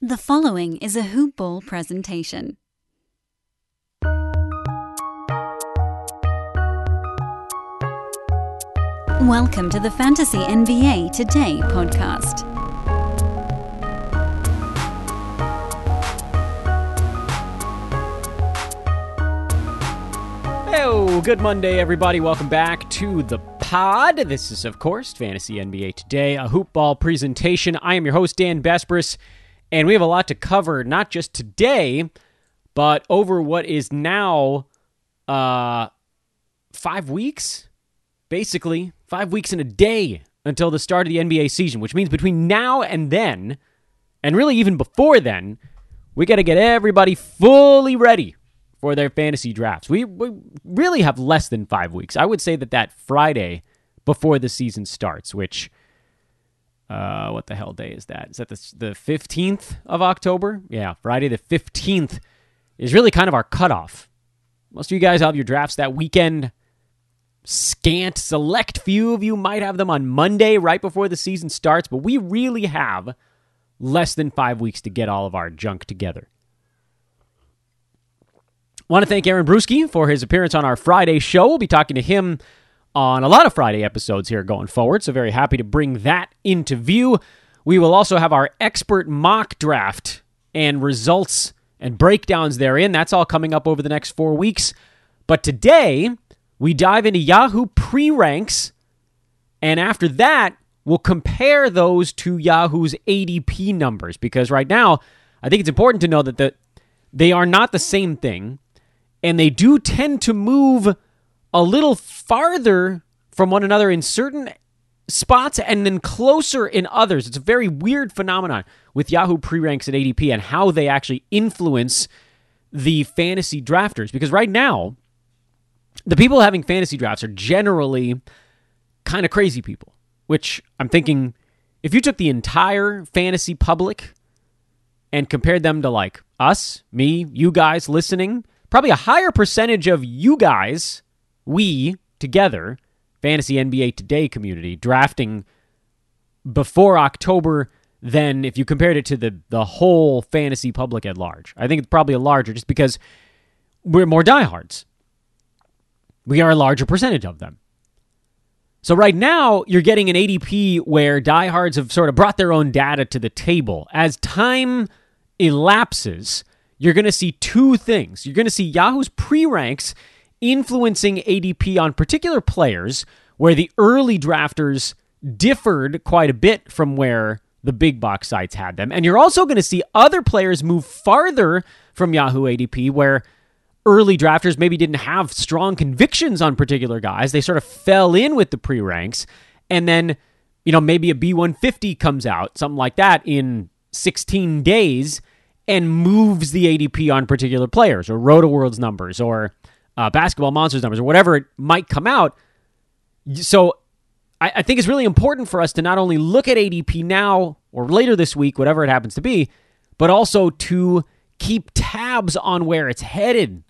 The following is a Hoop Ball presentation. Welcome to the Fantasy NBA Today podcast. Hello, good Monday, everybody. Welcome back to the pod. This is, of course, Fantasy NBA Today, a hoop ball presentation. I am your host, Dan Besbris, and we have a lot to cover, not just today, but over what is now uh, five weeks, basically, five weeks in a day until the start of the NBA season, which means between now and then, and really even before then, we got to get everybody fully ready for their fantasy drafts. We, we really have less than five weeks. I would say that that Friday before the season starts, which, uh, what the hell day is that? Is that the, the 15th of October? Yeah, Friday the 15th is really kind of our cutoff. Most of you guys have your drafts that weekend. Scant, select few of you might have them on Monday right before the season starts, but we really have less than five weeks to get all of our junk together. Want to thank Aaron Bruski for his appearance on our Friday show. We'll be talking to him on a lot of Friday episodes here going forward, so very happy to bring that into view. We will also have our expert mock draft and results and breakdowns therein. That's all coming up over the next four weeks. But today, we dive into Yahoo pre ranks, and after that, we'll compare those to Yahoo's ADP numbers because right now, I think it's important to know that the, they are not the same thing and they do tend to move a little farther from one another in certain spots and then closer in others. It's a very weird phenomenon with Yahoo pre-ranks and ADP and how they actually influence the fantasy drafters because right now the people having fantasy drafts are generally kind of crazy people, which I'm thinking if you took the entire fantasy public and compared them to like us, me, you guys listening, probably a higher percentage of you guys, we together, Fantasy NBA Today community, drafting before October than if you compared it to the, the whole fantasy public at large. I think it's probably a larger just because we're more diehards. We are a larger percentage of them. So right now, you're getting an ADP where diehards have sort of brought their own data to the table. As time elapses, you're going to see two things. You're going to see Yahoo's pre ranks influencing ADP on particular players where the early drafters differed quite a bit from where the big box sites had them. And you're also going to see other players move farther from Yahoo ADP where early drafters maybe didn't have strong convictions on particular guys. They sort of fell in with the pre ranks. And then, you know, maybe a B150 comes out, something like that, in 16 days and moves the ADP on particular players or Rotoworld's numbers or uh, Basketball Monsters numbers or whatever it might come out. So I, I think it's really important for us to not only look at ADP now or later this week, whatever it happens to be, but also to keep tabs on where it's headed.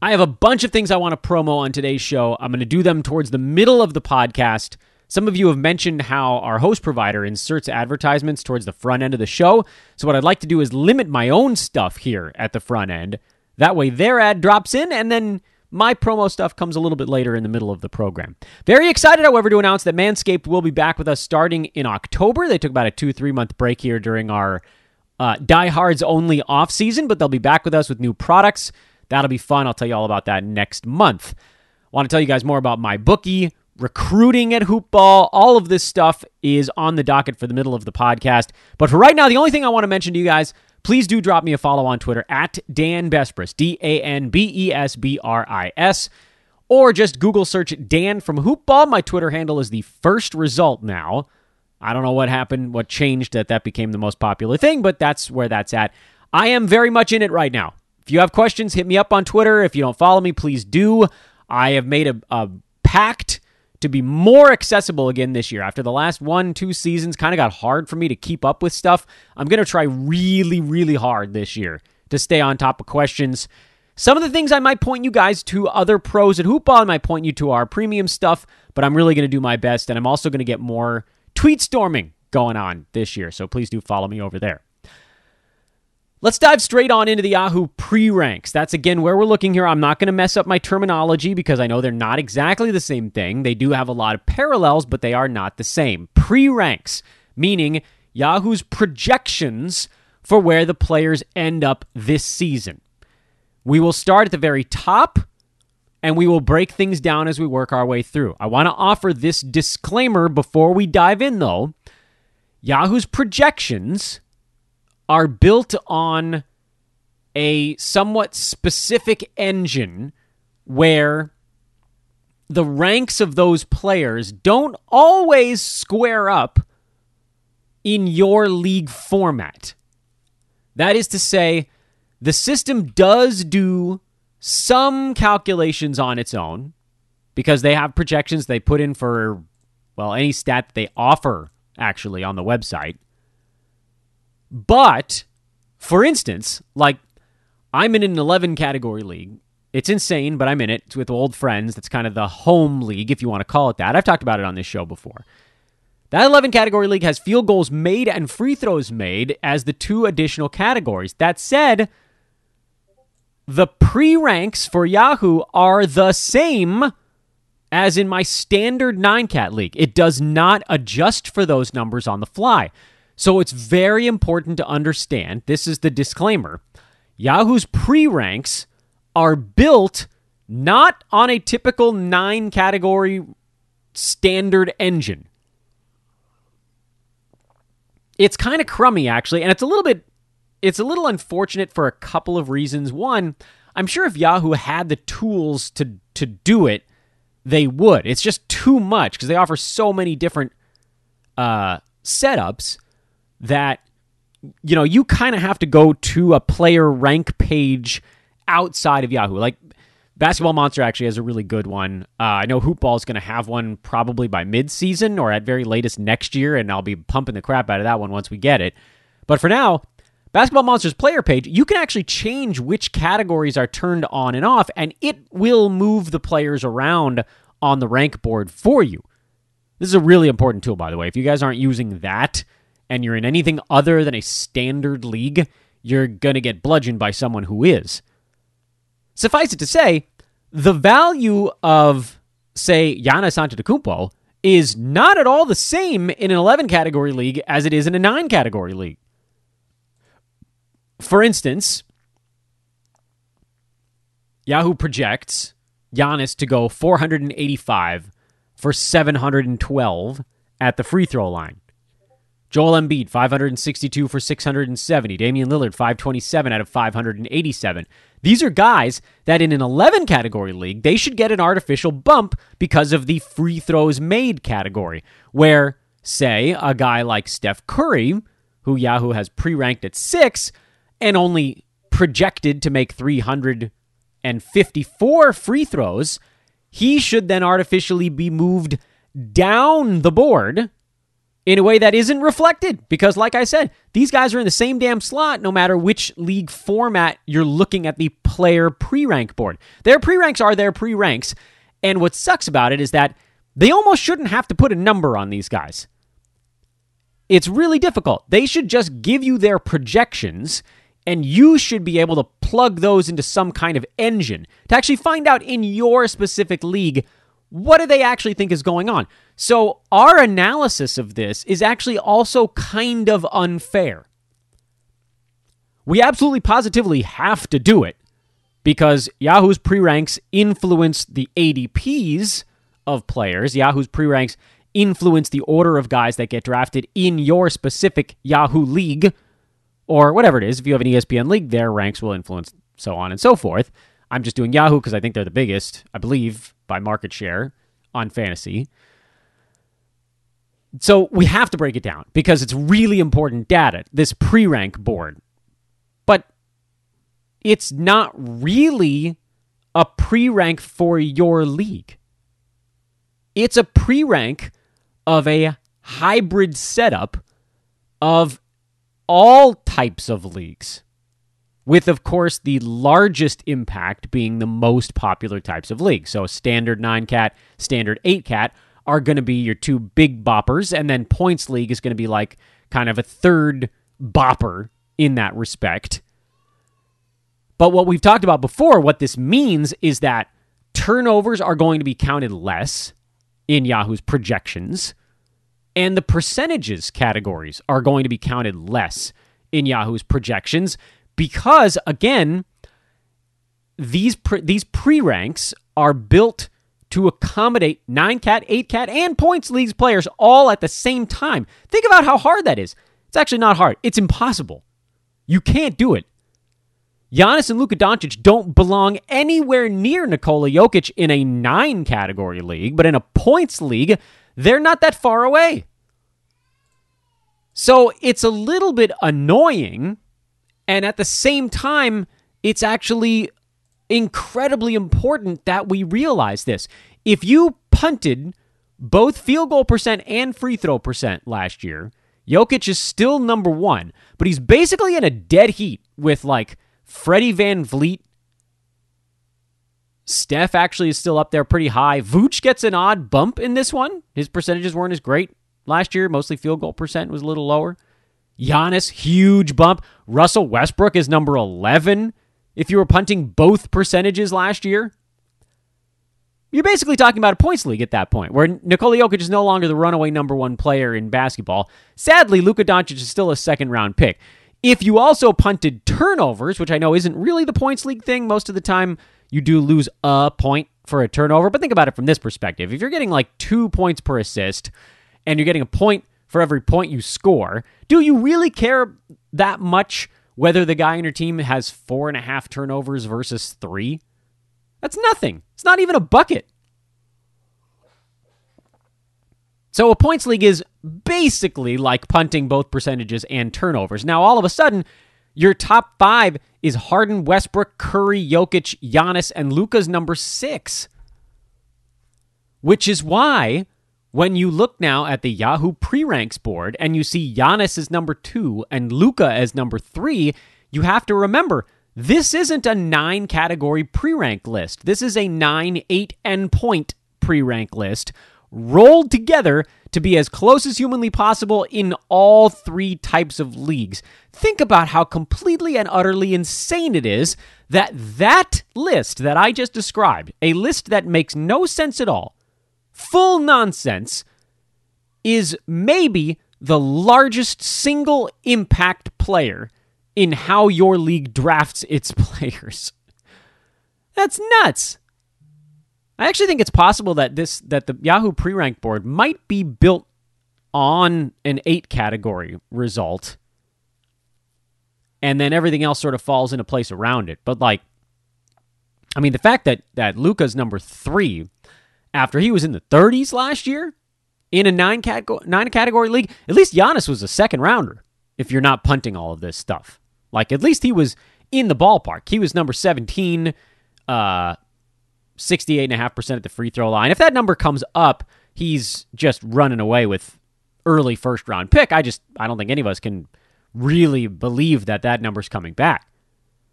I have a bunch of things I want to promo on today's show. I'm going to do them towards the middle of the podcast. Some of you have mentioned how our host provider inserts advertisements towards the front end of the show. So, what I'd like to do is limit my own stuff here at the front end. That way, their ad drops in, and then my promo stuff comes a little bit later in the middle of the program. Very excited, however, to announce that Manscaped will be back with us starting in October. They took about a two, three month break here during our uh, diehards only off season, but they'll be back with us with new products. That'll be fun. I'll tell you all about that next month. Want to tell you guys more about my bookie recruiting at Hoopball. All of this stuff is on the docket for the middle of the podcast. But for right now, the only thing I want to mention to you guys, please do drop me a follow on Twitter at Dan Besbris, D A N B E S B R I S, or just Google search Dan from Hoopball. My Twitter handle is the first result now. I don't know what happened, what changed that that became the most popular thing, but that's where that's at. I am very much in it right now. If you have questions, hit me up on Twitter. If you don't follow me, please do. I have made a, a pact to be more accessible again this year. After the last one, two seasons kind of got hard for me to keep up with stuff. I'm going to try really, really hard this year to stay on top of questions. Some of the things I might point you guys to other pros at Hoopball. I might point you to our premium stuff, but I'm really going to do my best. And I'm also going to get more tweet storming going on this year. So please do follow me over there. Let's dive straight on into the Yahoo pre ranks. That's again where we're looking here. I'm not going to mess up my terminology because I know they're not exactly the same thing. They do have a lot of parallels, but they are not the same. Pre ranks, meaning Yahoo's projections for where the players end up this season. We will start at the very top and we will break things down as we work our way through. I want to offer this disclaimer before we dive in, though. Yahoo's projections are built on a somewhat specific engine where the ranks of those players don't always square up in your league format. That is to say, the system does do some calculations on its own because they have projections they put in for, well, any stat they offer actually on the website. But for instance, like I'm in an 11 category league. It's insane, but I'm in it. It's with old friends. That's kind of the home league, if you want to call it that. I've talked about it on this show before. That 11 category league has field goals made and free throws made as the two additional categories. That said, the pre ranks for Yahoo are the same as in my standard 9 cat league. It does not adjust for those numbers on the fly. So it's very important to understand this is the disclaimer Yahoo's pre ranks are built not on a typical nine category standard engine. It's kind of crummy actually, and it's a little bit it's a little unfortunate for a couple of reasons. One, I'm sure if Yahoo had the tools to to do it, they would. It's just too much because they offer so many different uh, setups that you know you kind of have to go to a player rank page outside of Yahoo. Like Basketball Monster actually has a really good one. Uh, I know Hoopball is going to have one probably by mid-season or at very latest next year, and I'll be pumping the crap out of that one once we get it. But for now, Basketball Monster's player page, you can actually change which categories are turned on and off, and it will move the players around on the rank board for you. This is a really important tool, by the way. If you guys aren't using that, and you're in anything other than a standard league, you're going to get bludgeoned by someone who is. Suffice it to say, the value of, say, Giannis Antetokounmpo is not at all the same in an 11 category league as it is in a 9 category league. For instance, Yahoo projects Giannis to go 485 for 712 at the free throw line. Joel Embiid, 562 for 670. Damian Lillard, 527 out of 587. These are guys that in an 11 category league, they should get an artificial bump because of the free throws made category, where, say, a guy like Steph Curry, who Yahoo has pre ranked at six and only projected to make 354 free throws, he should then artificially be moved down the board in a way that isn't reflected. Because like i said these guys are in the same damn slot no matter which league format you're looking at the player pre-rank board. Their pre-ranks are their pre-ranks. And what sucks about it is that they almost shouldn't have to put a number on these guys. It's really difficult. They should just give you their projections and you should be able to plug those into some kind of engine. To actually find out in your specific league what do they actually think is going on? So, our analysis of this is actually also kind of unfair. We absolutely positively have to do it because Yahoo's pre ranks influence the ADPs of players. Yahoo's pre ranks influence the order of guys that get drafted in your specific Yahoo league or whatever it is. If you have an ESPN league, their ranks will influence so on and so forth. I'm just doing Yahoo because I think they're the biggest, I believe, by market share on fantasy. So we have to break it down because it's really important data, this pre rank board. But it's not really a pre rank for your league, it's a pre rank of a hybrid setup of all types of leagues with, of course, the largest impact being the most popular types of leagues. So, standard 9 cat, standard 8 cat are going to be your two big boppers, and then points league is going to be like kind of a third bopper in that respect. But what we've talked about before, what this means is that turnovers are going to be counted less in Yahoo's projections, and the percentages categories are going to be counted less in Yahoo's projections because, again, these pre- these pre ranks are built to accommodate nine cat, eight cat, and points leagues players all at the same time. Think about how hard that is. It's actually not hard. It's impossible. You can't do it. Giannis and Luka Doncic don't belong anywhere near Nikola Jokic in a nine category league, but in a points league, they're not that far away. So it's a little bit annoying, and at the same time, it's actually incredibly important that we realize this. If you punted both field goal percent and free throw percent last year, Jokic is still number one, but he's basically in a dead heat with like Freddie VanVleet. Steph actually is still up there pretty high. Vooch gets an odd bump in this one. His percentages weren't as great last year. Mostly field goal percent was a little lower. Giannis, huge bump. Russell Westbrook is number 11 if you were punting both percentages last year. You're basically talking about a points league at that point, where Nikola Jokic is no longer the runaway number one player in basketball. Sadly, Luka Doncic is still a second round pick. If you also punted turnovers, which I know isn't really the points league thing, most of the time you do lose a point for a turnover. But think about it from this perspective. If you're getting like two points per assist and you're getting a point for every point you score, do you really care that much whether the guy on your team has four and a half turnovers versus three. That's nothing. It's not even a bucket. So a points league is basically like punting both percentages and turnovers. Now, all of a sudden, your top five is Harden, Westbrook, Curry, Jokic, Giannis, and Luka's number six. Which is why when you look now at the Yahoo pre ranks board and you see Giannis as number two and Luka as number three, you have to remember this isn't a nine category pre rank list. This is a nine, eight, and point pre rank list rolled together to be as close as humanly possible in all three types of leagues. Think about how completely and utterly insane it is that that list that I just described, a list that makes no sense at all, full nonsense, is maybe the largest single impact player in how your league drafts its players. That's nuts. I actually think it's possible that this that the Yahoo pre-rank board might be built on an 8 category result and then everything else sort of falls into place around it. But like I mean the fact that that Luka's number 3 after he was in the 30s last year in a nine, category, nine category league, at least Giannis was a second rounder if you're not punting all of this stuff. Like, at least he was in the ballpark. He was number 17, uh, 68.5% at the free throw line. If that number comes up, he's just running away with early first round pick. I just, I don't think any of us can really believe that that number's coming back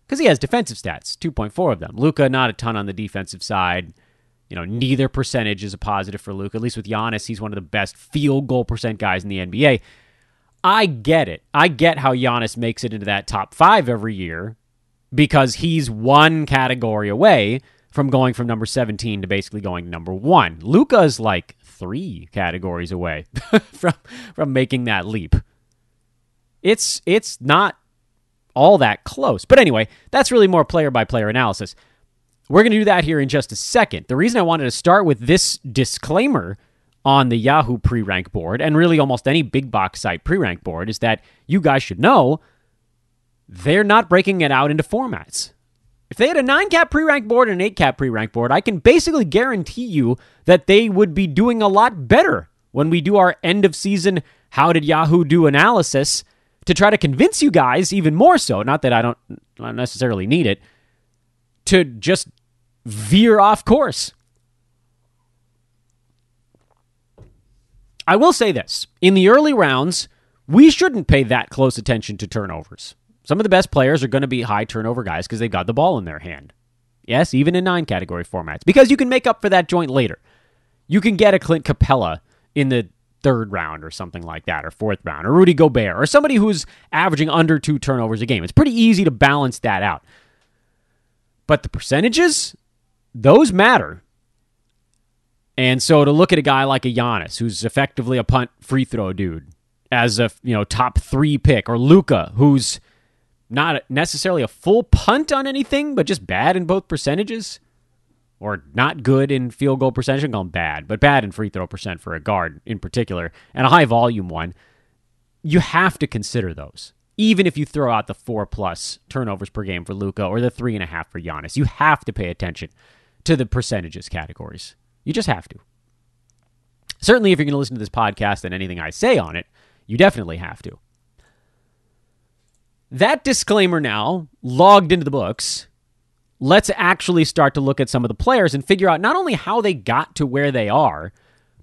because he has defensive stats, 2.4 of them. Luka, not a ton on the defensive side. You know, neither percentage is a positive for Luke. At least with Giannis, he's one of the best field goal percent guys in the NBA. I get it. I get how Giannis makes it into that top five every year because he's one category away from going from number 17 to basically going number one. Luka's like three categories away from from making that leap. It's it's not all that close. But anyway, that's really more player by player analysis. We're going to do that here in just a second. The reason I wanted to start with this disclaimer on the Yahoo pre rank board, and really almost any big box site pre rank board, is that you guys should know they're not breaking it out into formats. If they had a 9 cap pre rank board and an 8 cap pre rank board, I can basically guarantee you that they would be doing a lot better when we do our end of season How Did Yahoo Do analysis to try to convince you guys even more so. Not that I don't necessarily need it to just veer off course. I will say this in the early rounds, we shouldn't pay that close attention to turnovers. Some of the best players are going to be high turnover guys because they've got the ball in their hand. Yes, even in nine category formats, because you can make up for that joint later. You can get a Clint Capela in the third round or something like that, or fourth round, or Rudy Gobert, or somebody who's averaging under two turnovers a game. It's pretty easy to balance that out. But the percentages, those matter. And so to look at a guy like a Giannis, who's effectively a punt free throw dude, as a you know top three pick, or Luka, who's not necessarily a full punt on anything, but just bad in both percentages, or not good in field goal percentage. I'm going bad, but bad in free throw percent for a guard in particular, and a high volume one. You have to consider those, even if you throw out the four plus turnovers per game for Luka or the three and a half for Giannis. You have to pay attention to the percentages categories. You just have to. Certainly, if you're going to listen to this podcast and anything I say on it, you definitely have to. That disclaimer now logged into the books. Let's actually start to look at some of the players and figure out not only how they got to where they are,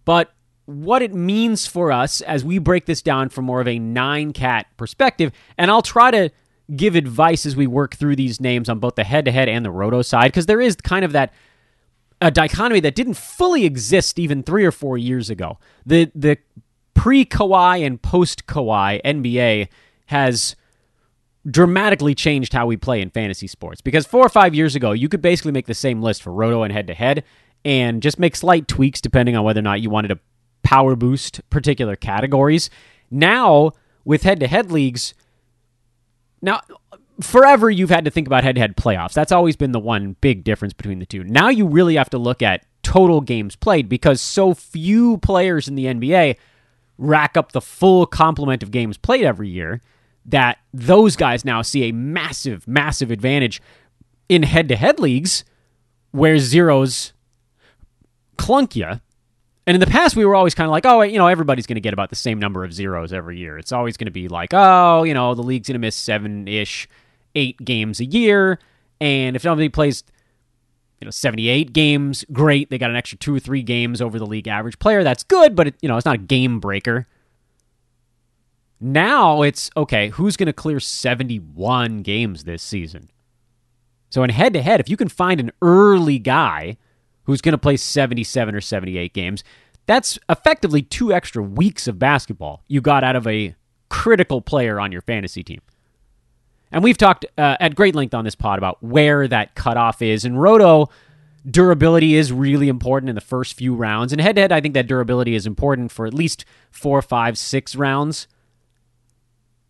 but what it means for us as we break this down from more of a nine cat perspective. And I'll try to give advice as we work through these names on both the head to head and the roto side, because there is kind of that a dichotomy that didn't fully exist even three or four years ago. The the pre Kawhi and post Kawhi NBA has dramatically changed how we play in fantasy sports. Because four or five years ago, you could basically make the same list for roto and head to head and just make slight tweaks depending on whether or not you wanted to power boost particular categories. Now, with head to head leagues, now forever you've had to think about head to head playoffs. That's always been the one big difference between the two. Now you really have to look at total games played because so few players in the NBA rack up the full complement of games played every year, that those guys now see a massive, massive advantage in head to head leagues where zeros clunk you. And in the past, we were always kind of like, oh, you know, everybody's going to get about the same number of zeros every year. It's always going to be like, oh, you know, the league's going to miss seven ish, eight games a year. And if somebody plays you know 78 games great they got an extra two or three games over the league average player that's good but it, you know it's not a game breaker now it's okay who's going to clear 71 games this season so in head to head if you can find an early guy who's going to play 77 or 78 games that's effectively two extra weeks of basketball you got out of a critical player on your fantasy team and we've talked uh, at great length on this pod about where that cutoff is. And Roto durability is really important in the first few rounds. And head to head, I think that durability is important for at least four, five, six rounds.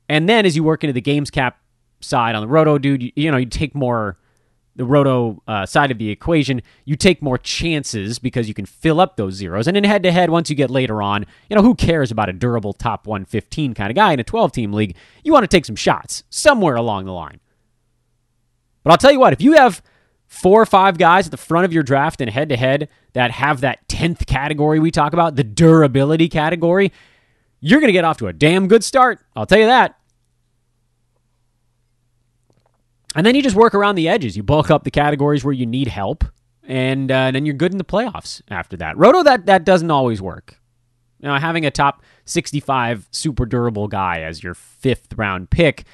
And then as you work into the games cap side on the Roto, dude, you, you know, you take more the roto uh, side of the equation, you take more chances because you can fill up those zeros. And in head to head, once you get later on, you know, who cares about a durable top 115 kind of guy in a 12 team league? You want to take some shots somewhere along the line. But I'll tell you what, if you have four or five guys at the front of your draft in head to head that have that 10th category we talk about, the durability category, you're going to get off to a damn good start. I'll tell you that. And then you just work around the edges. You bulk up the categories where you need help, and, uh, and then you're good in the playoffs after that. Roto, that, that doesn't always work. Know, having a top 65 super durable guy as your fifth round pick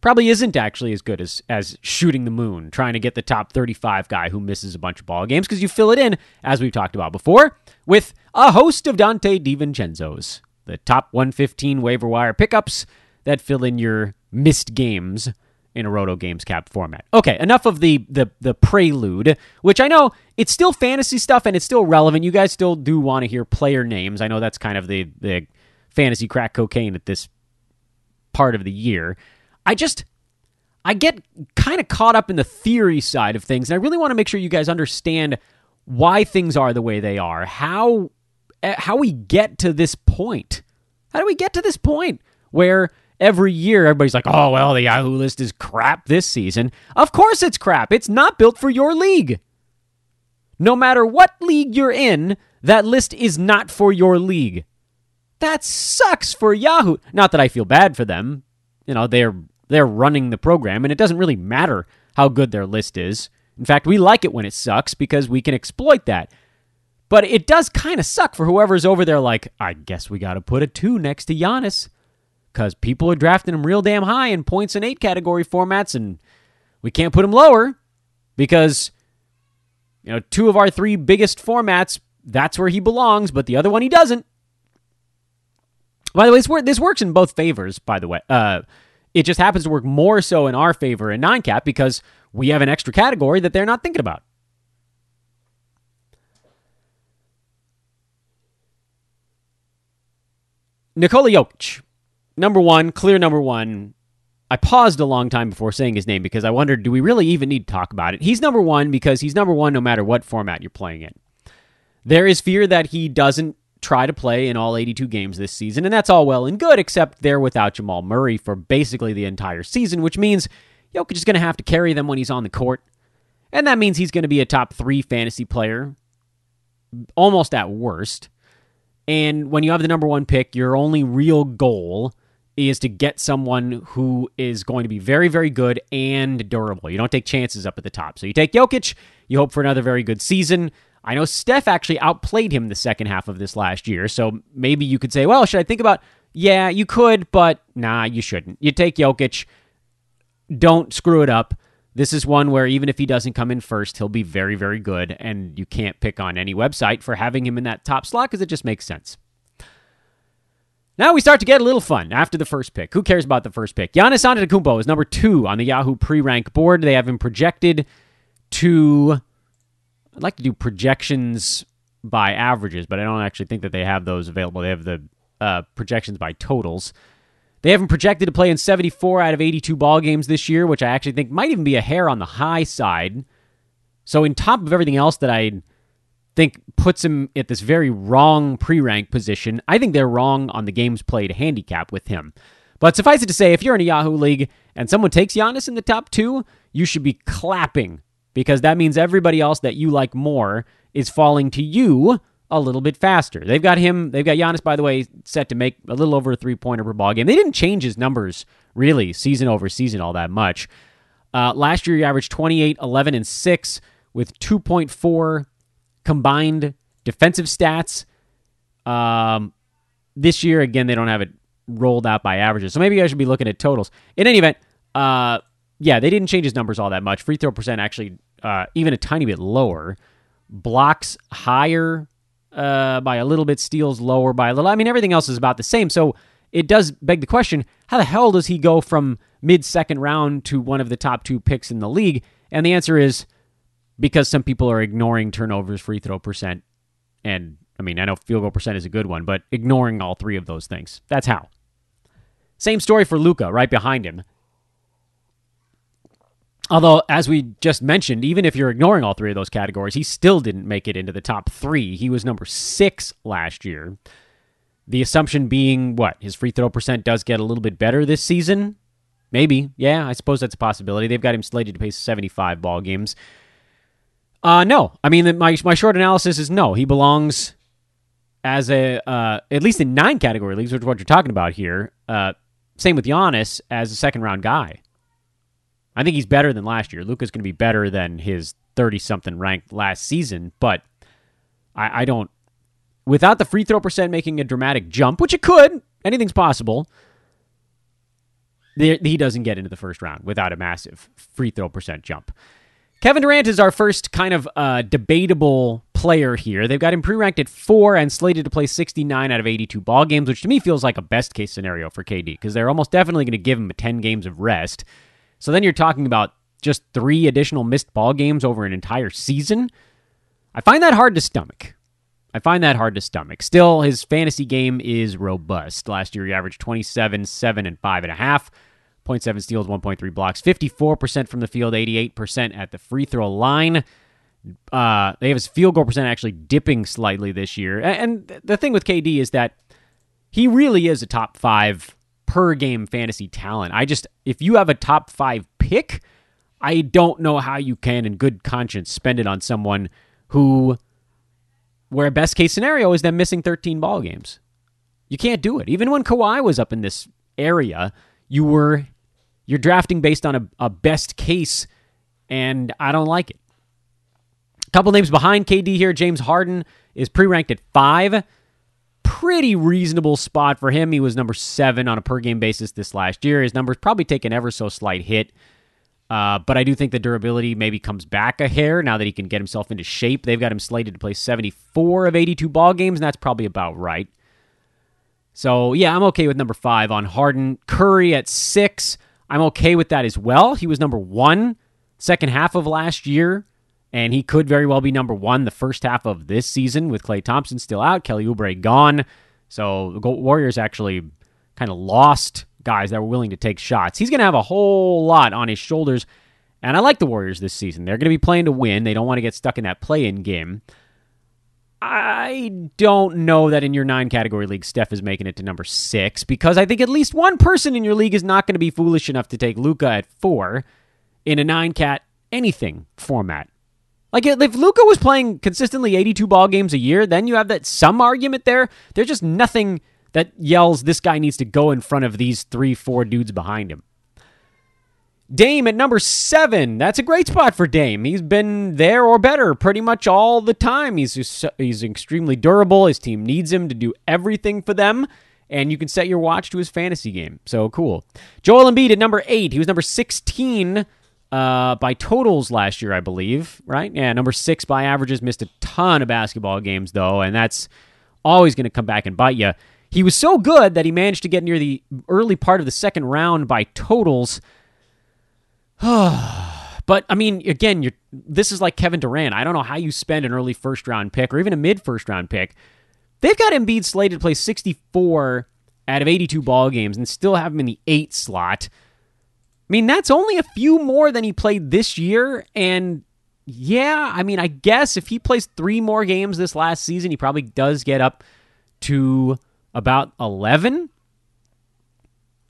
probably isn't actually as good as as shooting the moon, trying to get the top 35 guy who misses a bunch of ball games because you fill it in, as we've talked about before, with a host of Donte DiVincenzo's, the top 115 waiver wire pickups that fill in your missed games in a Roto Games Cap format. Okay, enough of the the the prelude, which I know it's still fantasy stuff and it's still relevant. You guys still do want to hear player names. I know that's kind of the the fantasy crack cocaine at this part of the year. I just I get kind of caught up in the theory side of things, and I really want to make sure you guys understand why things are the way they are, how eh, how we get to this point. How do we get to this point where every year everybody's like, oh, well, the Yahoo list is crap this season. Of course it's crap. It's not built for your league. No matter what league you're in, that list is not for your league. That sucks for Yahoo. Not that I feel bad for them. You know, they're they're running the program and it doesn't really matter how good their list is. In fact, we like it when it sucks because we can exploit that. But it does kind of suck for whoever's over there like, I guess we got to put a 2 next to Giannis because people are drafting him real damn high in points and eight category formats, and we can't put him lower because you know two of our three biggest formats that's where he belongs, but the other one he doesn't. By the way, this, this works in both favors, by the way. Uh, it just happens to work more so in our favor in nine cap because we have an extra category that they're not thinking about. Nikola Jokic, number one, clear number one. I paused a long time before saying his name because I wondered, do we really even need to talk about it? He's number one because he's number one no matter what format you're playing in. There is fear that he doesn't try to play in all 82 games this season, and that's all well and good, except they're without Jamal Murray for basically the entire season, which means Jokic is going to have to carry them when he's on the court. And that means he's going to be a top three fantasy player, almost at worst. And when you have the number one pick, your only real goal is to get someone who is going to be very, very good and durable. You don't take chances up at the top. So you take Jokic, you hope for another very good season. I know Steph actually outplayed him the second half of this last year. So maybe you could say, well, should I think about, yeah, you could, but nah, you shouldn't. You take Jokic, don't screw it up. This is one where even if he doesn't come in first, he'll be very, very good, and you can't pick on any website for having him in that top slot because it just makes sense. Now we start to get a little fun after the first pick. Who cares about the first pick? Giannis Antetokounmpo is number two on the Yahoo pre-rank board. They have him projected to. I'd like to do projections by averages, but I don't actually think that they have those available. They have the uh, projections by totals. They have him projected to play in 74 out of 82 ball games this year, which I actually think might even be a hair on the high side. So, in top of everything else that I think puts him at this very wrong pre-rank position, I think they're wrong on the games played handicap with him. But suffice it to say, if you're in a Yahoo league and someone takes Giannis in the top two, you should be clapping because that means everybody else that you like more is falling to you a little bit faster. They've got him, they've got Giannis, by the way, set to make a little over a three pointer per ball game. They didn't change his numbers really season over season all that much. Uh, last year, he averaged 28, 11, and 6 with 2.4 combined defensive stats. Um, this year, again, they don't have it rolled out by averages. So maybe I should be looking at totals. In any event, uh, yeah, they didn't change his numbers all that much. Free throw percent actually uh, even a tiny bit lower. Blocks higher uh, by a little bit, steals lower by a little. I mean, everything else is about the same. So it does beg the question how the hell does he go from mid second round to one of the top two picks in the league? And the answer is because some people are ignoring turnovers, free throw percent, and I mean, I know field goal percent is a good one, but ignoring all three of those things. That's how. Same story for Luka right behind him. Although, as we just mentioned, even if you're ignoring all three of those categories, he still didn't make it into the top three. He was number six last year. The assumption being what? His free throw percent does get a little bit better this season? Maybe. Yeah, I suppose that's a possibility. They've got him slated to play 75 ball games. Uh, no. I mean, my, my short analysis is no. He belongs as a, uh, at least in nine category leagues, which is what you're talking about here. Uh, same with Giannis as a second round guy. I think he's better than last year. Luka's going to be better than his 30 something ranked last season, but I, I don't. Without the free throw percent making a dramatic jump, which it could, anything's possible, he doesn't get into the first round without a massive free throw percent jump. Kevin Durant is our first kind of uh, debatable player here. They've got him pre-ranked at four and slated to play 69 out of 82 ball games, which to me feels like a best case scenario for KD because they're almost definitely going to give him 10 games of rest. So then you're talking about just three additional missed ball games over an entire season. I find that hard to stomach. I find that hard to stomach. Still, his fantasy game is robust. Last year, he averaged 27, 7, and 5.5. 0.7 steals, 1.3 blocks, 54% from the field, 88% at the free throw line. Uh, they have his field goal percent actually dipping slightly this year. And the thing with KD is that he really is a top five per game fantasy talent. I just, if you have a top five pick, I don't know how you can, in good conscience, spend it on someone who, where best case scenario is them missing 13 ball games. You can't do it. Even when Kawhi was up in this area, you were you're drafting based on a, a best case, and I don't like it. A couple names behind KD here. James Harden is pre-ranked at five pretty reasonable spot for him. He was number seven on a per game basis this last year. His numbers probably take an ever so slight hit. Uh, but I do think the durability maybe comes back a hair now that he can get himself into shape. They've got him slated to play 74 of 82 ball games, and that's probably about right. So yeah, I'm okay with number five on Harden. Curry at six, I'm okay with that as well. He was number one second half of last year, and he could very well be number one the first half of this season with Klay Thompson still out, Kelly Oubre gone. So the Warriors actually kind of lost guys that were willing to take shots. He's going to have a whole lot on his shoulders. And I like the Warriors this season. They're going to be playing to win. They don't want to get stuck in that play in game. I don't know that in your nine category league, Steph is making it to number six because I think at least one person in your league is not going to be foolish enough to take Luka at four in a nine cat anything format. Like if Luka was playing consistently 82 ball games a year, then you have that some argument there. There's just nothing that yells this guy needs to go in front of these three, four dudes behind him. Dame at number seven. That's a great spot for Dame. He's been there or better pretty much all the time. He's just, he's extremely durable. His team needs him to do everything for them, and you can set your watch to his fantasy game. So cool. Joel Embiid at number eight. He was number sixteen uh, by totals last year, I believe. Right? Yeah, number six by averages. Missed a ton of basketball games though, and that's always going to come back and bite you. He was so good that he managed to get near the early part of the second round by totals. but I mean, again, you're, this is like Kevin Durant. I don't know how you spend an early first round pick or even a mid first round pick. They've got Embiid slated to play 64 out of 82 ball games and still have him in the eight slot. I mean, that's only a few more than he played this year. And yeah, I mean, I guess if he plays three more games this last season, he probably does get up to about 11.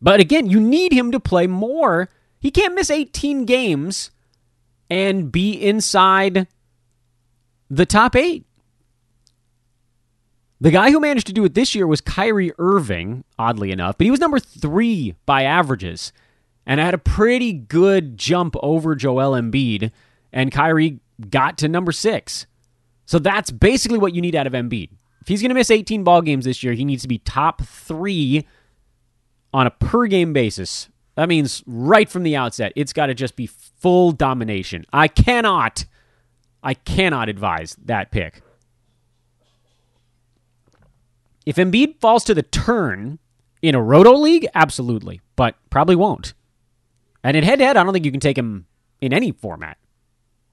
But again, you need him to play more he can't miss 18 games and be inside the top eight. The guy who managed to do it this year was Kyrie Irving, oddly enough, but he was number three by averages and had a pretty good jump over Joel Embiid, and Kyrie got to number six. So that's basically what you need out of Embiid. If he's going to miss 18 ball games this year, he needs to be top three on a per game basis that means right from the outset, it's got to just be full domination. I cannot, I cannot advise that pick. If Embiid falls to the turn in a roto league, absolutely, but probably won't. And in head to head, I don't think you can take him in any format.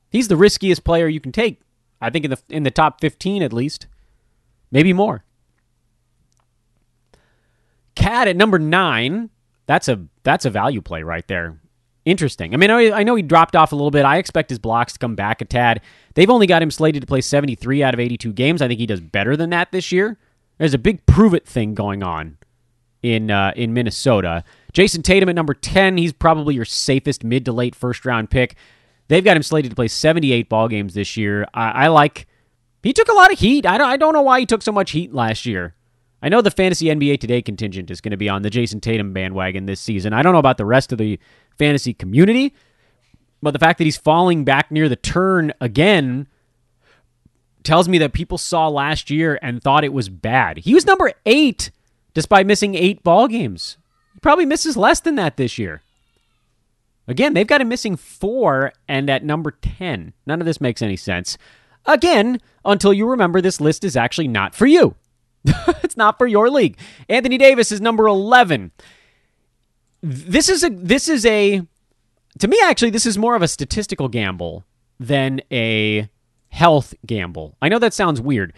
He's the riskiest player you can take. I think in the in the top 15 at least. Maybe more. KAT at number 9 that's a that's a value play right there. Interesting. I mean, I know he dropped off a little bit. I expect his blocks to come back a tad. They've only got him slated to play 73 out of 82 games. I think he does better than that this year. There's a big prove it thing going on in uh, in Minnesota. Jayson Tatum at number 10. He's probably your safest mid to late first round pick. They've got him slated to play 78 ball games this year. I, I like. He took a lot of heat. I don't, I don't know why he took so much heat last year. I know the fantasy NBA Today contingent is going to be on the Jayson Tatum bandwagon this season. I don't know about the rest of the fantasy community, but the fact that he's falling back near the turn again tells me that people saw last year and thought it was bad. He was number eight despite missing eight ball games. He probably misses less than that this year. Again, they've got him missing four and at number 10. None of this makes any sense. Again, until you remember this list is actually not for you. it's not for your league. Anthony Davis is number 11. This is a this is a to me actually this is more of a statistical gamble than a health gamble. I know that sounds weird.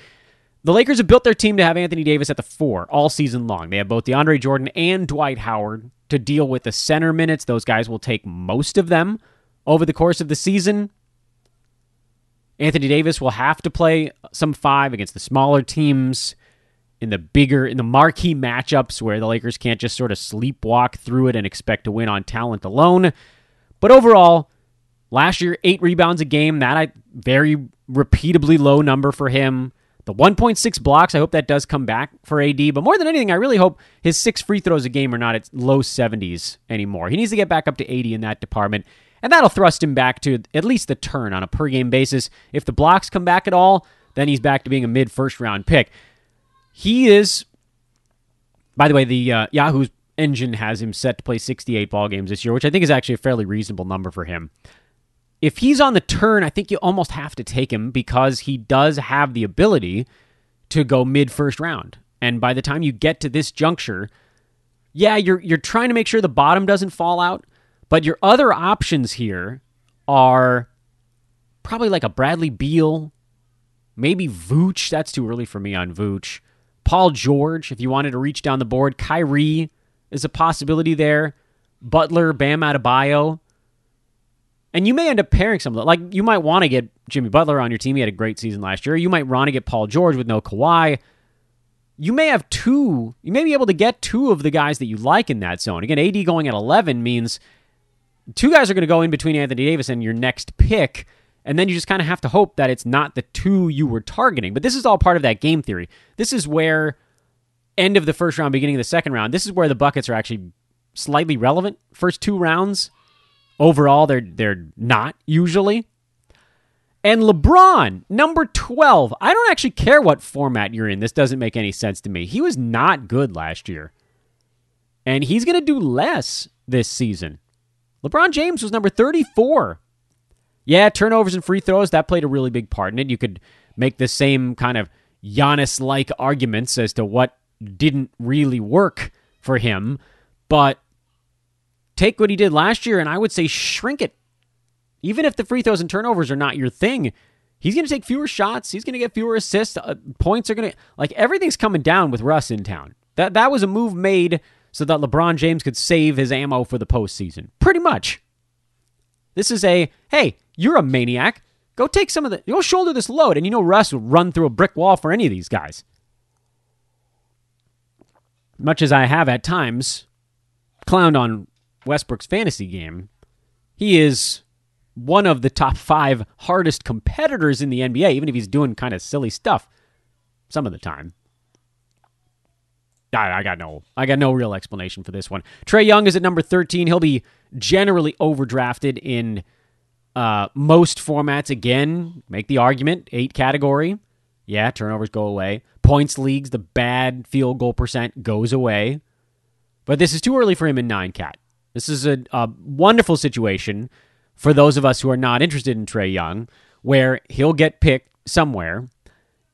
The Lakers have built their team to have Anthony Davis at the 4 all season long. They have both DeAndre Jordan and Dwight Howard to deal with the center minutes. Those guys will take most of them over the course of the season. Anthony Davis will have to play some 5 against the smaller teams in the bigger in the marquee matchups where the Lakers can't just sort of sleepwalk through it and expect to win on talent alone. But overall, last year 8 rebounds a game, that I very repeatably low number for him. The 1.6 blocks, I hope that does come back for AD, but more than anything, I really hope his 6 free throws a game are not at low 70s anymore. He needs to get back up to 80 in that department. And that'll thrust him back to at least the turn on a per game basis. If the blocks come back at all, then he's back to being a mid first round pick. He is, by the way, the uh, Yahoo's engine has him set to play 68 ball games this year, which I think is actually a fairly reasonable number for him. If he's on the turn, I think you almost have to take him because he does have the ability to go mid first round. And by the time you get to this juncture, yeah, you're you're trying to make sure the bottom doesn't fall out, but your other options here are probably like a Bradley Beal, maybe Vooch. That's too early for me on Vooch. Paul George, if you wanted to reach down the board. Kyrie is a possibility there. Butler, Bam Adebayo. And you may end up pairing some of them. Like, you might want to get Jimmy Butler on your team. He had a great season last year. You might want to get Paul George with no Kawhi. You may have two. You may be able to get two of the guys that you like in that zone. Again, AD going at 11 means two guys are going to go in between Anthony Davis and your next pick. And then you just kind of have to hope that it's not the two you were targeting. But this is all part of that game theory. This is where end of the first round, beginning of the second round, this is where the buckets are actually slightly relevant. First two rounds, overall, they're they're not usually. And LeBron, number 12. I don't actually care what format you're in. This doesn't make any sense to me. He was not good last year. And he's going to do less this season. LeBron James was number 34 yeah, turnovers and free throws, that played a really big part in it. You could make the same kind of Giannis like arguments as to what didn't really work for him, but take what he did last year and I would say shrink it. Even if the free throws and turnovers are not your thing, he's going to take fewer shots. He's going to get fewer assists. Uh, points are going to like everything's coming down with Russ in town. That that was a move made so that LeBron James could save his ammo for the postseason. Pretty much. This is a hey, you're a maniac. Go take some of the, go shoulder this load. And you know, Russ will run through a brick wall for any of these guys. Much as I have at times clowned on Westbrook's fantasy game, he is one of the top five hardest competitors in the NBA, even if he's doing kind of silly stuff some of the time. I, I got no, I got no real explanation for this one. Trae Young is at number thirteen. He'll be generally overdrafted in uh, most formats, again, make the argument, eight category. Yeah, turnovers go away. Points leagues, the bad field goal percent goes away. But this is too early for him in nine cat. This is a, a wonderful situation for those of us who are not interested in Trae Young, where he'll get picked somewhere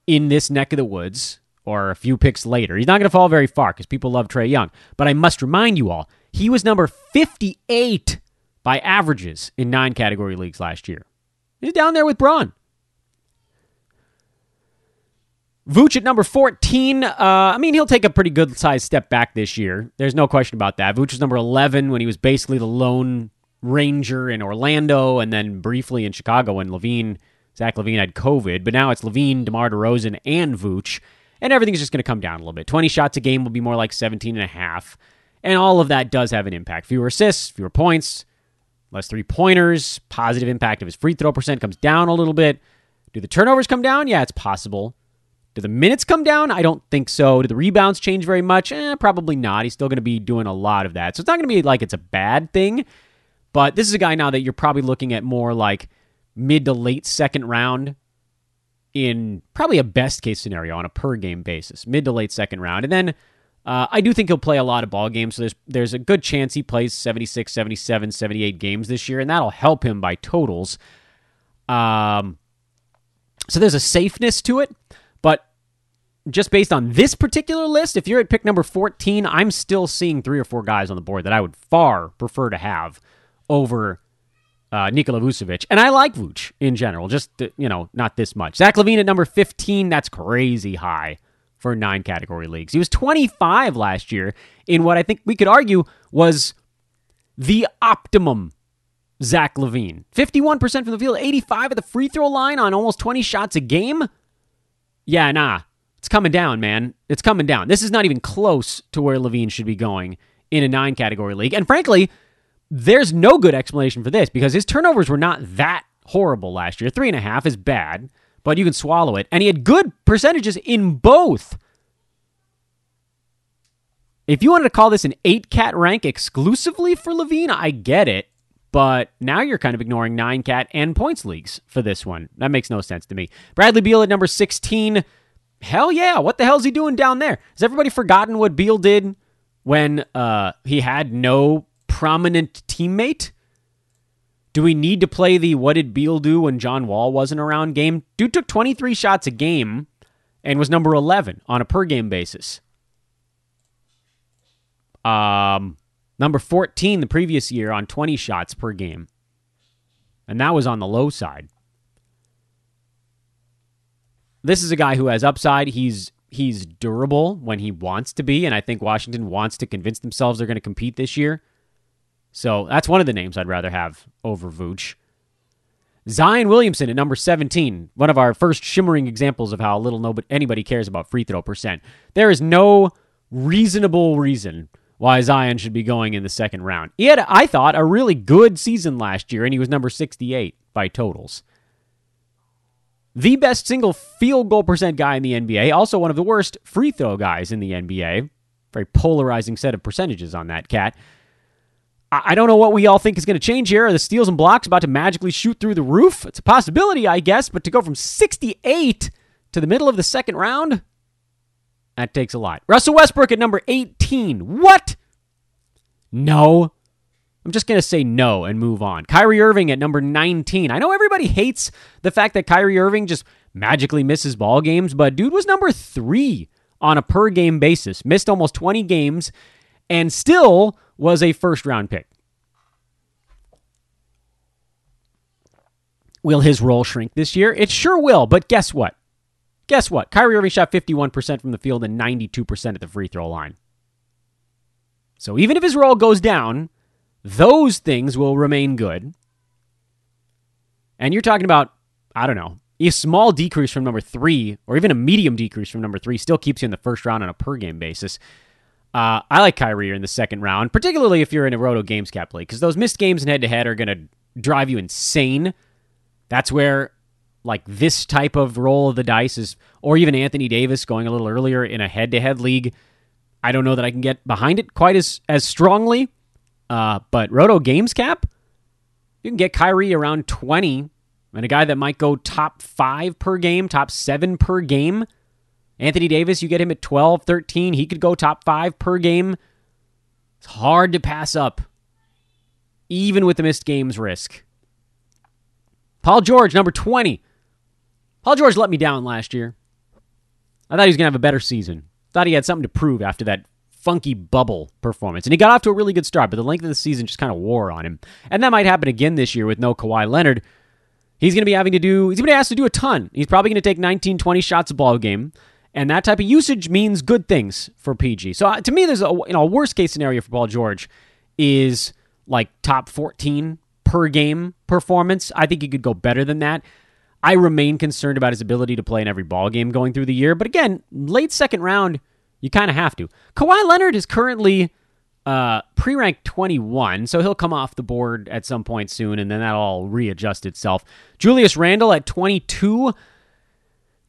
in this neck of the woods or a few picks later. He's not going to fall very far because people love Trae Young. But I must remind you all, he was number 58 by averages in nine category leagues last year. He's down there with Braun. Vooch at number 14. Uh, I mean, he'll take a pretty good sized step back this year. There's no question about that. Vooch was number 11 when he was basically the lone ranger in Orlando and then briefly in Chicago when LaVine, Zach LaVine had COVID. But now it's LaVine, DeMar DeRozan, and Vooch. And everything's just going to come down a little bit. 20 shots a game will be more like 17 and a half. And all of that does have an impact. Fewer assists, fewer points, less three pointers, positive impact of his free throw percent comes down a little bit. Do the turnovers come down? Yeah, it's possible. Do the minutes come down? I don't think so. Do the rebounds change very much? Eh, probably not. He's still going to be doing a lot of that. So it's not going to be like it's a bad thing. But this is a guy now that you're probably looking at more like mid to late second round in probably a best case scenario on a per game basis, mid to late second round. And then uh, I do think he'll play a lot of ball games, so there's there's a good chance he plays 76, 77, 78 games this year, and that'll help him by totals. Um, so there's a safeness to it, but just based on this particular list, if you're at pick number 14, I'm still seeing three or four guys on the board that I would far prefer to have over uh, Nikola Vucevic. And I like Vooch in general, just, you know, not this much. Zach LaVine at number 15, that's crazy high for nine category leagues. He was 25 last year in what I think we could argue was the optimum Zach LaVine. 51% from the field, 85 at the free throw line on almost 20 shots a game. Yeah, nah. It's coming down, man. It's coming down. This is not even close to where LaVine should be going in a nine category league. And frankly, there's no good explanation for this because his turnovers were not that horrible last year. Three and a half is bad but you can swallow it. And he had good percentages in both. If you wanted to call this an eight cat rank exclusively for LaVine, I get it. But now you're kind of ignoring nine cat and points leagues for this one. That makes no sense to me. Bradley Beal at number 16. Hell yeah. What the hell's he doing down there? Has everybody forgotten what Beal did when uh, he had no prominent teammate? Do we need to play the what did Beal do when John Wall wasn't around game? Dude took 23 shots a game and was number 11 on a per game basis. Um, number 14 the previous year on 20 shots per game. And that was on the low side. This is a guy who has upside. He's he's durable when he wants to be, and I think Washington wants to convince themselves they're going to compete this year. So that's one of the names I'd rather have over Vooch. Zion Williamson at number 17, one of our first shimmering examples of how little nobody, anybody cares about free throw percent. There is no reasonable reason why Zion should be going in the second round. He had, I thought, a really good season last year, and he was number 68 by totals. The best single field goal percent guy in the NBA, also one of the worst free throw guys in the NBA. Very polarizing set of percentages on that cat. I don't know what we all think is going to change here. Are the steals and blocks about to magically shoot through the roof? It's a possibility, I guess, but to go from 68 to the middle of the second round, that takes a lot. Russell Westbrook at number 18. What? No. I'm just going to say no and move on. Kyrie Irving at number 19. I know everybody hates the fact that Kyrie Irving just magically misses ball games, but dude was number 3 on a per game basis. Missed almost 20 games and still was a first round pick. Will his role shrink this year? It sure will, but guess what? Guess what? Kyrie Irving shot 51% from the field and 92% at the free throw line. So even if his role goes down, those things will remain good. And you're talking about, I don't know, a small decrease from number three, or even a medium decrease from number three, still keeps you in the first round on a per game basis. Uh, I like Kyrie in the second round, particularly if you're in a Roto Games Cap league, because those missed games and head to head are going to drive you insane. That's where, like, this type of roll of the dice is, or even Anthony Davis going a little earlier in a head to head league. I don't know that I can get behind it quite as, as strongly. Uh, but Roto Games Cap, you can get Kyrie around 20 and a guy that might go top five per game, top seven per game Anthony Davis, you get him at 12, 13. He could go top five per game. It's hard to pass up, even with the missed games risk. Paul George, number 20. Paul George let me down last year. I thought he was going to have a better season. Thought he had something to prove after that funky bubble performance. And he got off to a really good start, but the length of the season just kind of wore on him. And that might happen again this year with no Kawhi Leonard. He's going to be having to do, he's going to be asked to do a ton. He's probably going to take 19, 20 shots a ball game. And that type of usage means good things for PG. So uh, to me, there's a you know worst case scenario for Paul George is like top 14 per game performance. I think he could go better than that. I remain concerned about his ability to play in every ball game going through the year. But again, late second round, you kind of have to. Kawhi Leonard is currently uh, pre-ranked 21, so he'll come off the board at some point soon, and then that'll all readjust itself. Julius Randle at 22.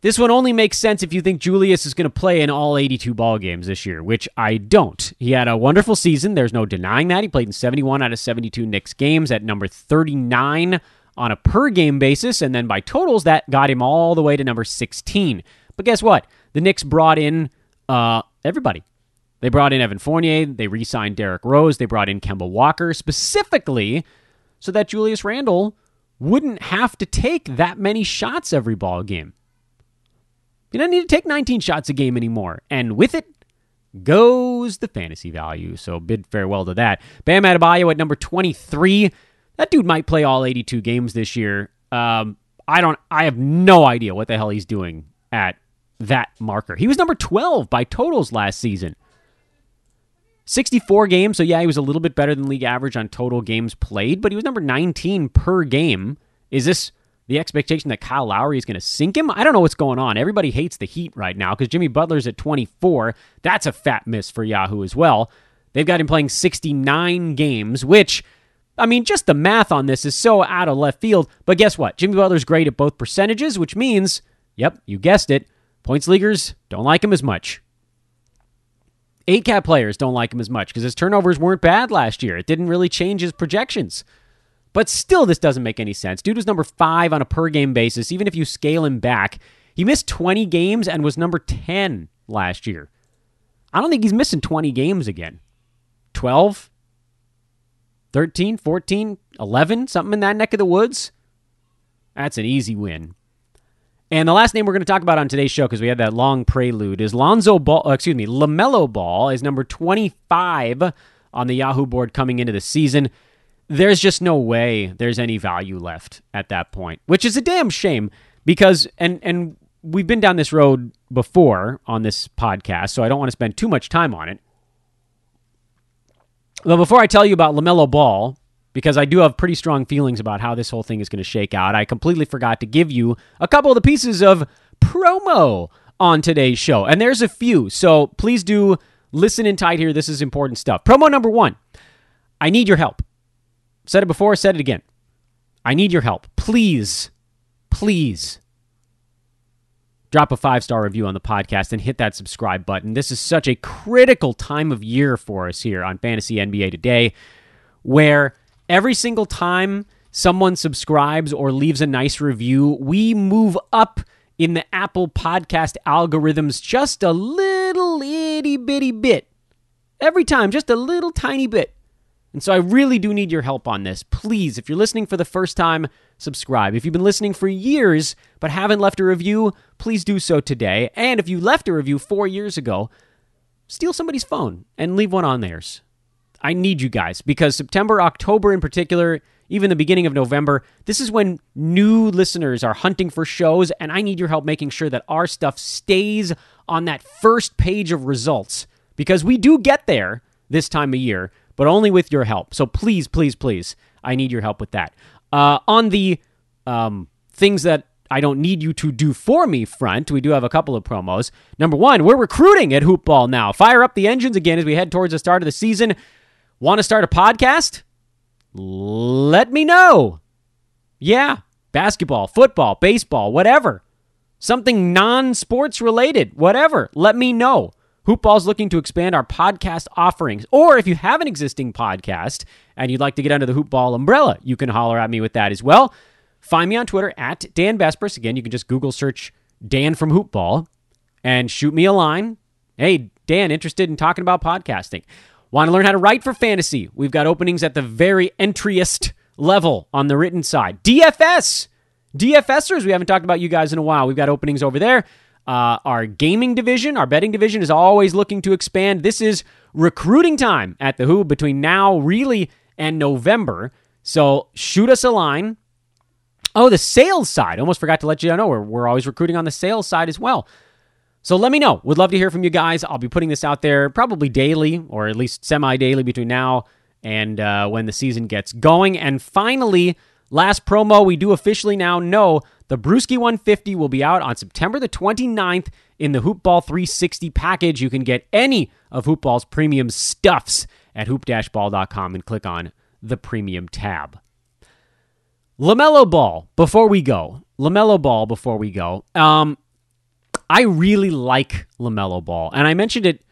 This one only makes sense if you think Julius is going to play in all 82 ball games this year, which I don't. He had a wonderful season. There's no denying that. He played in 71 out of 72 Knicks games at number 39 on a per game basis, and then by totals, that got him all the way to number 16. But guess what? The Knicks brought in uh, everybody. They brought in Evan Fournier. They re signed Derrick Rose. They brought in Kemba Walker specifically so that Julius Randle wouldn't have to take that many shots every ball game. You don't need to take 19 shots a game anymore. And with it goes the fantasy value. So bid farewell to that. Bam Adebayo at number 23. That dude might play all 82 games this year. Um, I don't. I have no idea what the hell he's doing at that marker. He was number 12 by totals last season. 64 games, so yeah, he was a little bit better than league average on total games played, but he was number 19 per game. Is this the expectation that Kyle Lowry is going to sink him. I don't know what's going on. Everybody hates the Heat right now because Jimmy Butler's at 24. That's a fat miss for Yahoo as well. They've got him playing 69 games, which, I mean, just the math on this is so out of left field. But guess what? Jimmy Butler's great at both percentages, which means, yep, you guessed it, points leaguers don't like him as much. Eight cat players don't like him as much because his turnovers weren't bad last year. It didn't really change his projections. But still, this doesn't make any sense. Dude was number five on a per game basis, even if you scale him back. He missed 20 games and was number 10 last year. I don't think he's missing 20 games again. 12, 13, 14, 11, something in that neck of the woods. That's an easy win. And the last name we're going to talk about on today's show, because we had that long prelude, is Lonzo Ball. Uh, excuse me, LaMelo Ball is number 25 on the Yahoo board coming into the season. There's just no way there's any value left at that point, which is a damn shame because, and, and we've been down this road before on this podcast, so I don't want to spend too much time on it. Well, before I tell you about LaMelo Ball, because I do have pretty strong feelings about how this whole thing is going to shake out, I completely forgot to give you a couple of the pieces of promo on today's show. And there's a few, so please do listen in tight here. This is important stuff. Promo number one I need your help. Said it before, said it again. I need your help. Please, please drop a five star review on the podcast and hit that subscribe button. This is such a critical time of year for us here on Fantasy NBA Today, where every single time someone subscribes or leaves a nice review, we move up in the Apple podcast algorithms just a little itty bitty bit. Every time, just a little tiny bit. And so I really do need your help on this. Please, if you're listening for the first time, subscribe. If you've been listening for years but haven't left a review, please do so today. And if you left a review four years ago, steal somebody's phone and leave one on theirs. I need you guys because September, October in particular, even the beginning of November, this is when new listeners are hunting for shows, and I need your help making sure that our stuff stays on that first page of results because we do get there this time of year but only with your help. So please, please, please, I need your help with that. Uh, on the um, things that I don't need you to do for me front, we do have a couple of promos. Number one, we're recruiting at Hoopball now. Fire up the engines again as we head towards the start of the season. Want to start a podcast? Let me know. Yeah, basketball, football, baseball, whatever. Something non sports related, whatever. Let me know. Hoopball's looking to expand our podcast offerings. Or if you have an existing podcast and you'd like to get under the Hoopball umbrella, you can holler at me with that as well. Find me on Twitter at Dan Besbris. Again, you can just Google search Dan from Hoopball and shoot me a line. Hey, Dan, interested in talking about podcasting? Want to learn how to write for fantasy? We've got openings at the very entryest level on the written side. DFS. DFSers, we haven't talked about you guys in a while. We've got openings over there. Uh, our gaming division, our betting division is always looking to expand. This is recruiting time at the Who between now, really, and November. So shoot us a line. Oh, the sales side. Almost forgot to let you know we're, we're always recruiting on the sales side as well. So let me know. Would love to hear from you guys. I'll be putting this out there probably daily or at least semi daily between now and uh, when the season gets going. And finally, last promo, we do officially now know the Brewski 150 will be out on September the 29th in the Hoopball 360 package. You can get any of Hoopball's premium stuffs at hoop-ball.com and click on the premium tab. LaMelo Ball, before we go. LaMelo Ball, before we go. Um, I really like LaMelo Ball. And I mentioned it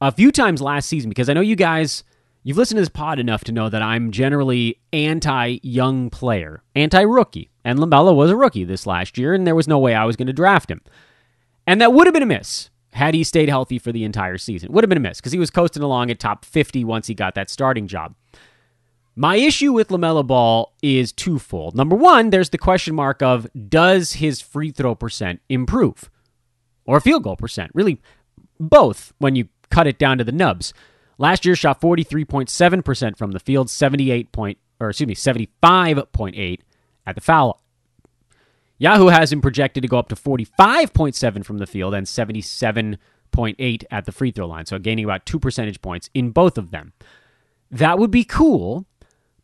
a few times last season because I know you guys You've listened to this pod enough to know that I'm generally anti young player, anti rookie. And LaMelo was a rookie this last year, and there was no way I was going to draft him. And that would have been a miss had he stayed healthy for the entire season. Would have been a miss because he was coasting along at top 50 once he got that starting job. My issue with LaMelo Ball is twofold. Number one, there's the question mark of does his free throw percent improve? Or field goal percent? Really, both when you cut it down to the nubs. Last year shot 43.7% from the field, 78 point or excuse me, 75.8 at the foul. Yahoo has him projected to go up to 45.7 from the field and 77.8 at the free throw line, so gaining about 2 percentage points in both of them. That would be cool,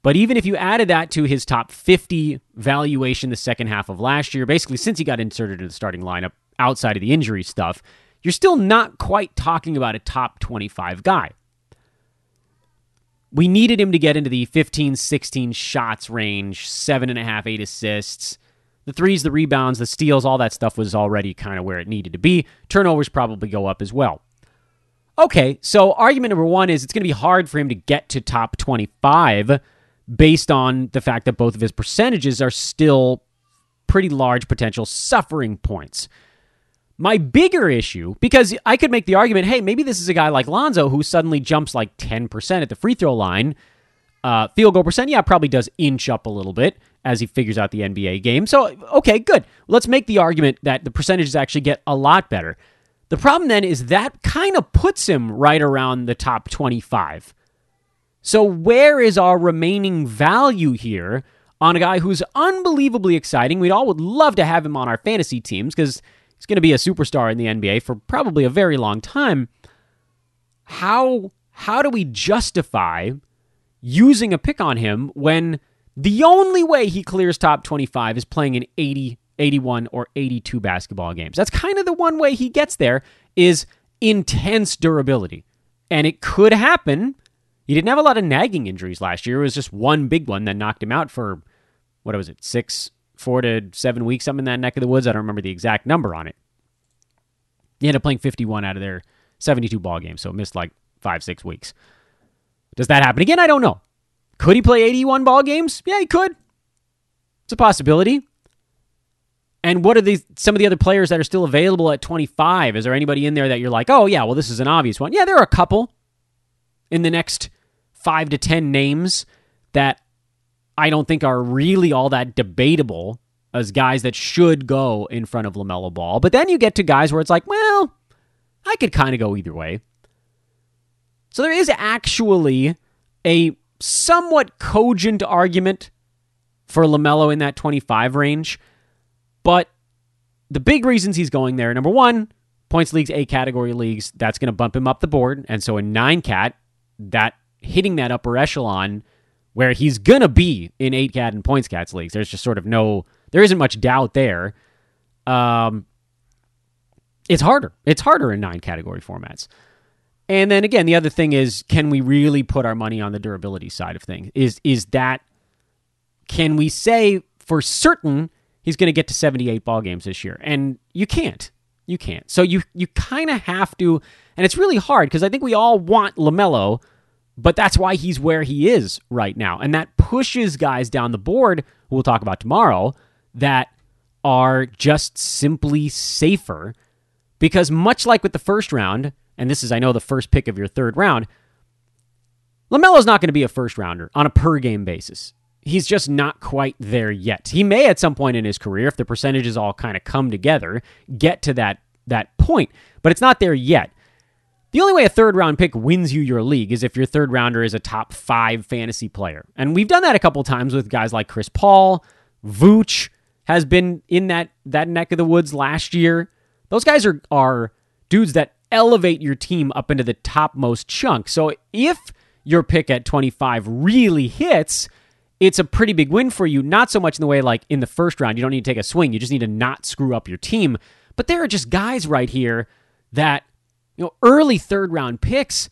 but even if you added that to his top 50 valuation the second half of last year, basically since he got inserted in the starting lineup outside of the injury stuff, you're still not quite talking about a top 25 guy we needed him to get into the 15, 16 shots range, seven and a half, eight assists. The threes, the rebounds, the steals, all that stuff was already kind of where it needed to be. Turnovers probably go up as well. Okay, so argument number one is it's going to be hard for him to get to top 25 based on the fact that both of his percentages are still pretty large potential suffering points. My bigger issue, because I could make the argument, hey, maybe this is a guy like Lonzo who suddenly jumps like 10% at the free throw line. Uh, field goal percent, yeah, probably does inch up a little bit as he figures out the NBA game. So, okay, good. Let's make the argument that the percentages actually get a lot better. The problem then is that kind of puts him right around the top 25. So, where is our remaining value here on a guy who's unbelievably exciting? We'd all would love to have him on our fantasy teams because he's going to be a superstar in the NBA for probably a very long time. How how do we justify using a pick on him when the only way he clears top 25 is playing in 80, 81, or 82 basketball games. That's kind of the one way he gets there is intense durability. And it could happen. He didn't have a lot of nagging injuries last year. It was just one big one that knocked him out for, what was it, six, four to seven weeks, something in that neck of the woods. I don't remember the exact number on it. He ended up playing 51 out of their 72 ball games, so missed like five, six weeks. Does that happen again? I don't know. Could he play 81 ball games? Yeah, he could. It's a possibility. And what are these some of the other players that are still available at 25? Is there anybody in there that you're like, "Oh yeah, well this is an obvious one." Yeah, there are a couple in the next 5 to 10 names that I don't think are really all that debatable as guys that should go in front of LaMelo Ball. But then you get to guys where it's like, "Well, I could kind of go either way." So there is actually a somewhat cogent argument for LaMelo in that 25 range. But the big reasons he's going there number one, points leagues, A category leagues, that's going to bump him up the board. And so in nine cat, that hitting that upper echelon where he's to be in eight cat and points cats leagues, there's just sort of no, there isn't much doubt there. Um, it's harder. It's harder in nine category formats. And then again, the other thing is, can we really put our money on the durability side of things? Is is that can we say for certain he's going to get to 78 ball games this year? And you can't. You can't. So you you kind of have to, and it's really hard because I think we all want LaMelo, but that's why he's where he is right now, and that pushes guys down the board. We'll talk about tomorrow that are just simply safer because much like with the first round and this is, I know, the first pick of your third round, LaMelo's not going to be a first rounder on a per game basis. He's just not quite there yet. He may at some point in his career, if the percentages all kind of come together, get to that, that point, but it's not there yet. The only way a third round pick wins you your league is if your third rounder is a top five fantasy player. And we've done that a couple times with guys like Chris Paul, Vooch has been in that, that neck of the woods last year. Those guys are, are dudes that elevate your team up into the topmost chunk. So if your pick at 25 really hits, it's a pretty big win for you. Not so much in the way like in the first round, you don't need to take a swing. You just need to not screw up your team. But there are just guys right here that, you know, early third round picks,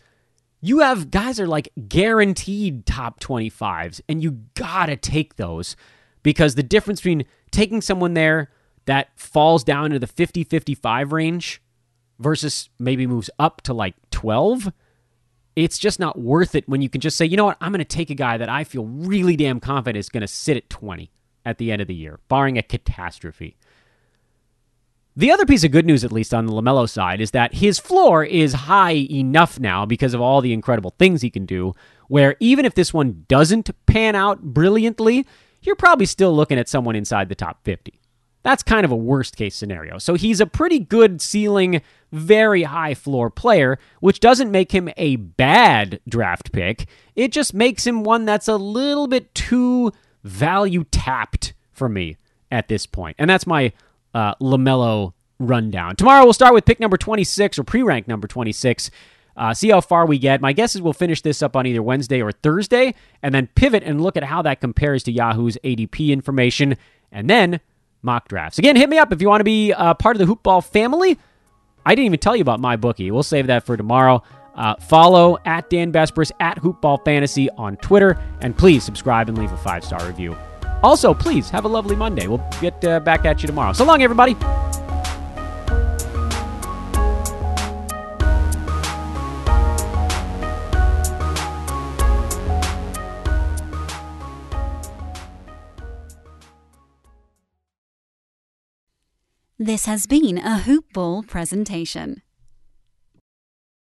you have guys are like guaranteed top 25s, and you gotta take those because the difference between taking someone there that falls down into the 50 55 range versus maybe moves up to like 12, it's just not worth it when you can just say, you know what, I'm to take a guy that I feel really damn confident is to sit at 20 at the end of the year, barring a catastrophe. The other piece of good news, at least on the LaMelo side, is that his floor is high enough now because of all the incredible things he can do, where even if this one doesn't pan out brilliantly, you're probably still looking at someone inside the top 50. That's kind of a worst case scenario. So he's a pretty good ceiling, very high floor player, which doesn't make him a bad draft pick. It just makes him one that's a little bit too value tapped for me at this point. And that's my uh, LaMelo rundown. Tomorrow we'll start with pick number 26 or pre rank number 26. Uh, see how far we get. My guess is we'll finish this up on either Wednesday or Thursday and then pivot and look at how that compares to Yahoo's ADP information. And then mock drafts. Again, hit me up if you want to be uh, part of the Hoopball family. I didn't even tell you about my bookie. We'll save that for tomorrow. Uh, follow at Dan Besbris at Hoopball Fantasy on Twitter, and please subscribe and leave a five star review. Also, please have a lovely Monday. We'll get uh, back at you tomorrow. So long, everybody. This has been a Hoop Ball presentation.